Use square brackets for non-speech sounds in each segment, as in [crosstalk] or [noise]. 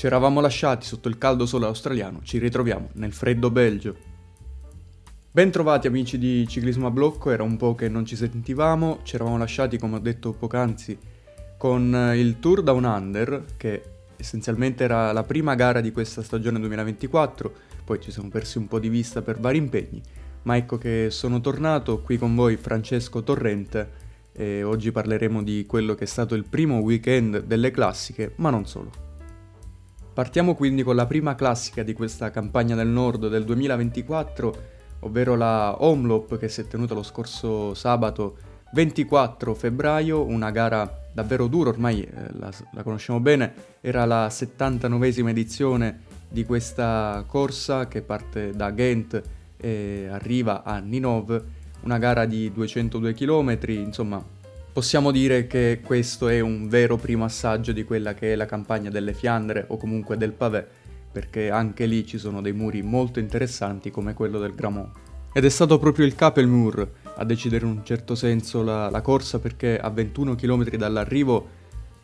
Ci eravamo lasciati sotto il caldo sole australiano, ci ritroviamo nel freddo Belgio. Bentrovati amici di Ciclismo a Blocco, era un po' che non ci sentivamo, ci eravamo lasciati come ho detto poc'anzi con il Tour Down Under, che essenzialmente era la prima gara di questa stagione 2024, poi ci siamo persi un po' di vista per vari impegni, ma ecco che sono tornato qui con voi Francesco Torrente e oggi parleremo di quello che è stato il primo weekend delle classiche, ma non solo. Partiamo quindi con la prima classica di questa campagna del Nord del 2024, ovvero la Omlop che si è tenuta lo scorso sabato 24 febbraio, una gara davvero dura, ormai eh, la, la, conosciamo bene, era la 79esima edizione di questa corsa che parte da Ghent e arriva a Ninov, una gara di 202 km, insomma Possiamo dire che questo è un vero primo assaggio di quella che è la campagna delle Fiandre o comunque del Pavé, perché anche lì ci sono dei muri molto interessanti come quello del Gramont. Ed è stato proprio il Capelmur a decidere in un certo senso la, la corsa perché a 21 km dall'arrivo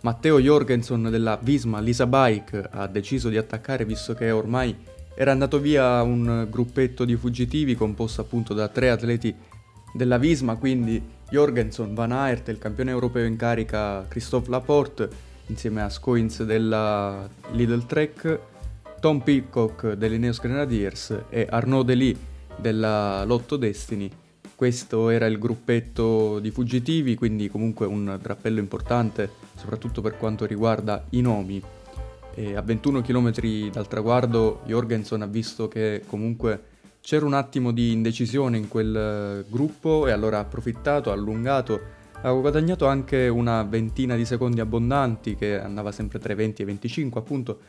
Matteo Jorgensen della Visma Lisa Bike ha deciso di attaccare visto che ormai era andato via un gruppetto di fuggitivi composto appunto da tre atleti della Visma, quindi Jorgensen, Van Aert, il campione europeo in carica Christophe Laporte, insieme a Scoins della Lidl Trek, Tom Peacock dell'Ineos Grenadiers e Arnaud Delis della Lotto Destiny. Questo era il gruppetto di fuggitivi, quindi comunque un drappello importante, soprattutto per quanto riguarda i nomi. E a 21 km dal traguardo Jorgensen ha visto che comunque c'era un attimo di indecisione in quel eh, gruppo e allora ha approfittato, ha allungato, ha guadagnato anche una ventina di secondi abbondanti che andava sempre tra i 20 e i 25 appunto.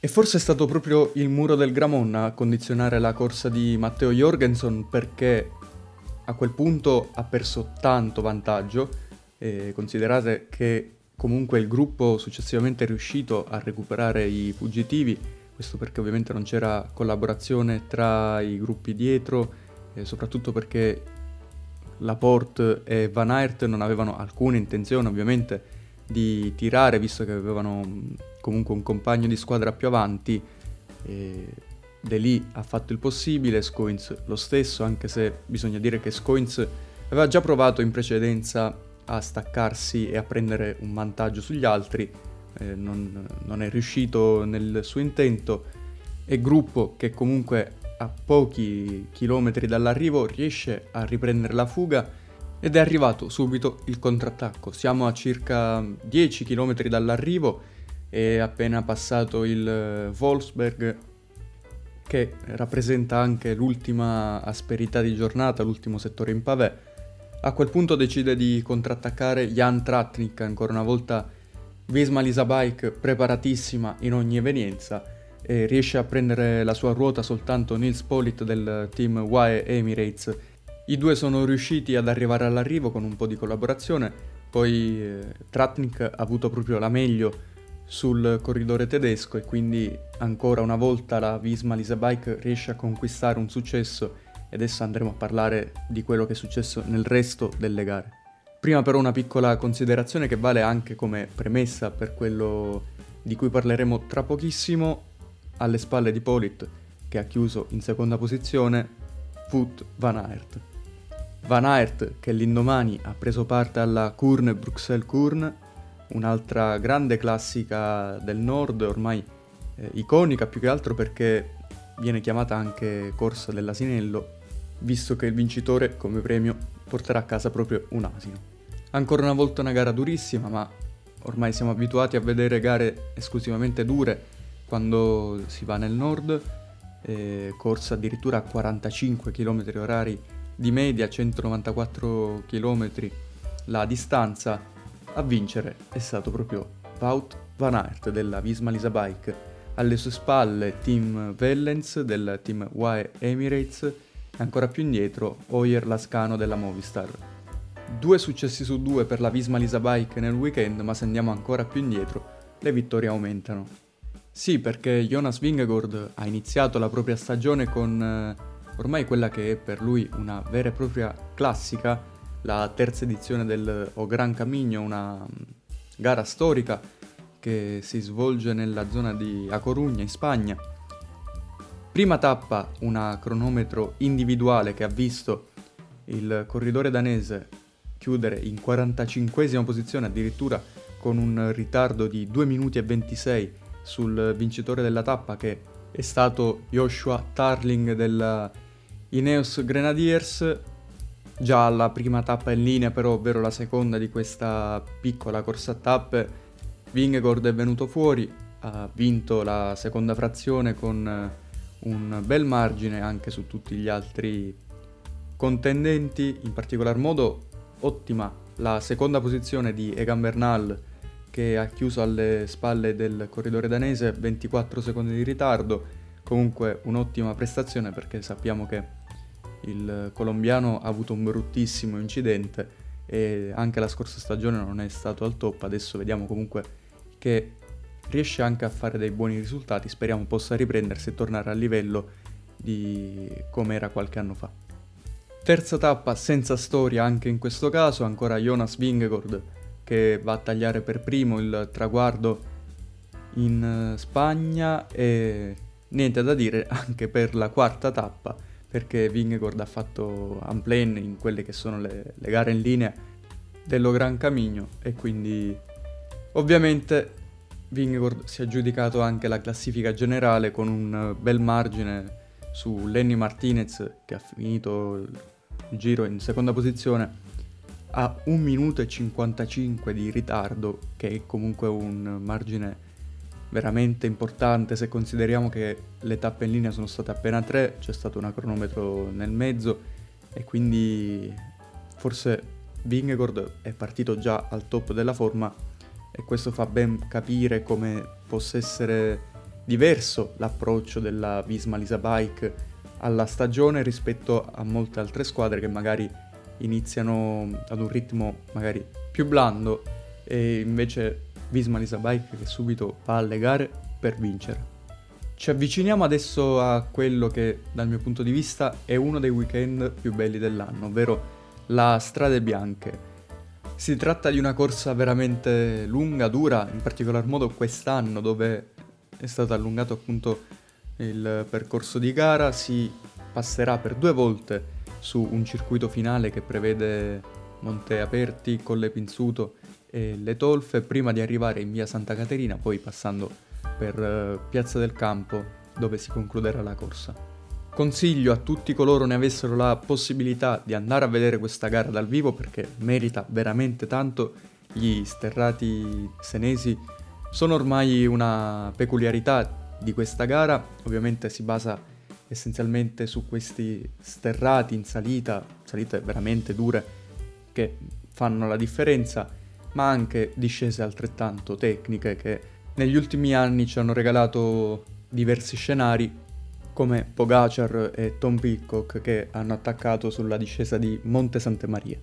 E forse è stato proprio il muro del Gramon a condizionare la corsa di Matteo Jorgensen perché a quel punto ha perso tanto vantaggio, e considerate che comunque il gruppo successivamente è riuscito a recuperare i fuggitivi questo perché ovviamente non c'era collaborazione tra i gruppi dietro, e soprattutto perché Laporte e Van Aert non avevano alcuna intenzione ovviamente di tirare, visto che avevano comunque un compagno di squadra più avanti. E De lì ha fatto il possibile, Scoins lo stesso, anche se bisogna dire che Scoins aveva già provato in precedenza a staccarsi e a prendere un vantaggio sugli altri, eh, non, non, è riuscito nel suo intento e Gruppo che comunque a pochi chilometri dall'arrivo riesce a riprendere la fuga ed è arrivato subito il contrattacco. Siamo a circa 10 km dall'arrivo e appena passato il eh, Wolfsberg che rappresenta anche l'ultima asperità di giornata, l'ultimo settore in pavé. A quel punto decide di contrattaccare Jan Tratnik ancora una volta Visma Lisa Bike preparatissima in ogni evenienza e riesce a prendere la sua ruota soltanto Nils Polit del team UAE Emirates. I due sono riusciti ad arrivare all'arrivo con un po' di collaborazione, poi eh, Tratnik ha avuto proprio la meglio sul corridore tedesco e quindi ancora una volta la Visma Lisa Bike riesce a conquistare un successo e adesso andremo a parlare di quello che è successo nel resto delle gare. Prima però una piccola considerazione che vale anche come premessa per quello di cui parleremo tra pochissimo, alle spalle di Polit, che ha chiuso in seconda posizione, Foot Van Aert. Van Aert che l'indomani ha preso parte alla Kurne Bruxelles Kurne, un'altra grande classica del nord, ormai eh, iconica più che altro perché viene chiamata anche corsa dell'asinello, visto che il vincitore come premio porterà a casa proprio un asino. Ancora una volta una gara durissima, ma ormai siamo abituati a vedere gare esclusivamente dure quando si va nel nord, eh, corsa addirittura a 45 km orari di media, 194 km la distanza. A vincere è stato proprio Wout van Aert della Visma Lisa Bike. Alle sue spalle Team Vellens del team UAE Emirates e ancora più indietro Oyer Lascano della Movistar. Due successi su due per la Visma Lisa Bike nel weekend, ma se andiamo ancora più indietro, le vittorie aumentano. Sì, perché Jonas Vingegaard ha iniziato la propria stagione con eh, ormai quella che è per lui una vera e propria classica, la terza edizione del O Gran Camino, una mm, gara storica che si svolge nella zona di A Corugna in Spagna. Prima tappa una cronometro individuale che ha visto il corridore danese chiudere in 45esima posizione addirittura con un ritardo di 2 minuti e 26 sul vincitore della tappa che è stato Joshua Tarling della Ineos Grenadiers. Già alla prima tappa in linea però ovvero la seconda di questa piccola corsa a tappe Vingegaard è venuto fuori ha vinto la seconda frazione con un bel margine anche su tutti gli altri contendenti in particolar modo ottima. La seconda posizione di Egan Bernal che ha chiuso alle spalle del corridore danese 24 secondi di ritardo, comunque un'ottima prestazione perché sappiamo che il colombiano ha avuto un bruttissimo incidente e anche la scorsa stagione non è stato al top, adesso vediamo comunque che riesce anche a fare dei buoni risultati, speriamo possa riprendersi e tornare a livello di come era qualche anno fa. Terza tappa senza storia anche in questo caso, ancora Jonas Vingegaard che va a tagliare per primo il traguardo in eh, Spagna e niente da dire [laughs] anche per la quarta tappa perché Vingegaard ha fatto unplane in quelle che sono le, le gare in linea dello Gran Camino e quindi ovviamente Vingegaard si è aggiudicato anche la classifica generale con un bel margine su Lenny Martinez che ha finito il giro in seconda posizione a 1 minuto e 55 di ritardo, che è comunque un margine veramente importante. Se consideriamo che le tappe in linea sono state appena tre, c'è stato un cronometro nel mezzo e quindi forse Vingegaard è partito già al top della forma e questo fa ben capire come possa essere diverso l'approccio della Visma Lisa Bike alla stagione rispetto a molte altre squadre che magari iniziano ad un ritmo magari più blando e invece Visma Lisa Bike che subito va alle gare per vincere. Ci avviciniamo adesso a quello che dal mio punto di vista è uno dei weekend più belli dell'anno, ovvero la Strade Bianche. Si tratta di una corsa veramente lunga, dura, in particolar modo quest'anno dove è stato allungato appunto il percorso di gara, si passerà per due volte su un circuito finale che prevede Monte Aperti, Colle Pinzuto e le Tolfe prima di arrivare in via Santa Caterina, poi passando per uh, Piazza del Campo dove si concluderà la corsa. Consiglio a tutti coloro ne avessero la possibilità di andare a vedere questa gara dal vivo perché merita veramente tanto. Gli sterrati senesi sono ormai una peculiarità di questa gara, ovviamente si basa essenzialmente su questi sterrati in salita, salite veramente dure che fanno la differenza, ma anche discese altrettanto tecniche che negli ultimi anni ci hanno regalato diversi scenari come Pogacar e Tom Pitcock che hanno attaccato sulla discesa di Monte Sante Maria.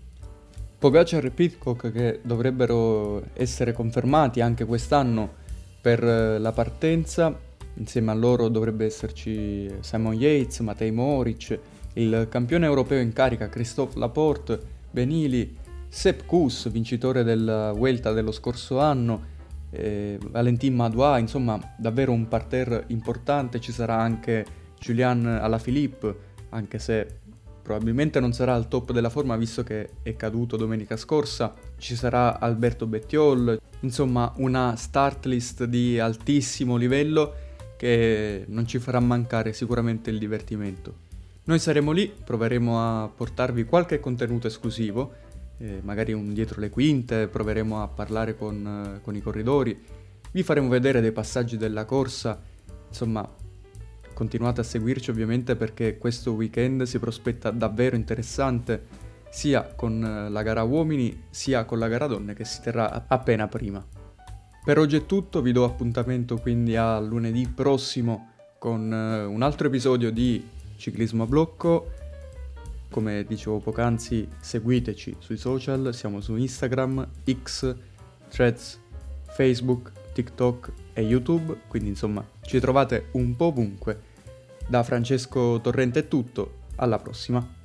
Pogacar e Pitcock che dovrebbero essere confermati anche quest'anno per la partenza. Insieme a loro dovrebbe esserci Simon Yates, Matej Moric, il campione europeo in carica Christophe Laporte, Benili, Sepp Kuss, vincitore della Vuelta dello scorso anno, eh, Valentin Madouas, insomma davvero un parterre importante, ci sarà anche Julian Alaphilippe, anche se probabilmente non sarà al top della forma visto che è caduto domenica scorsa, ci sarà Alberto Bettiol, insomma una start list di altissimo livello che non ci farà mancare sicuramente il divertimento. Noi saremo lì, proveremo a portarvi qualche contenuto esclusivo, eh, magari un dietro le quinte, proveremo a parlare con, eh, con i corridori, vi faremo vedere dei passaggi della corsa, insomma continuate a seguirci ovviamente perché questo weekend si prospetta davvero interessante sia con eh, la gara uomini sia con la gara donne che si terrà appena prima. Per oggi è tutto, vi do appuntamento quindi a lunedì prossimo con uh, un altro episodio di Ciclismo a blocco. Come dicevo poc'anzi, seguiteci sui social, siamo su Instagram, X, Threads, Facebook, TikTok e YouTube, quindi insomma ci trovate un po' ovunque. Da Francesco Torrente è tutto, alla prossima!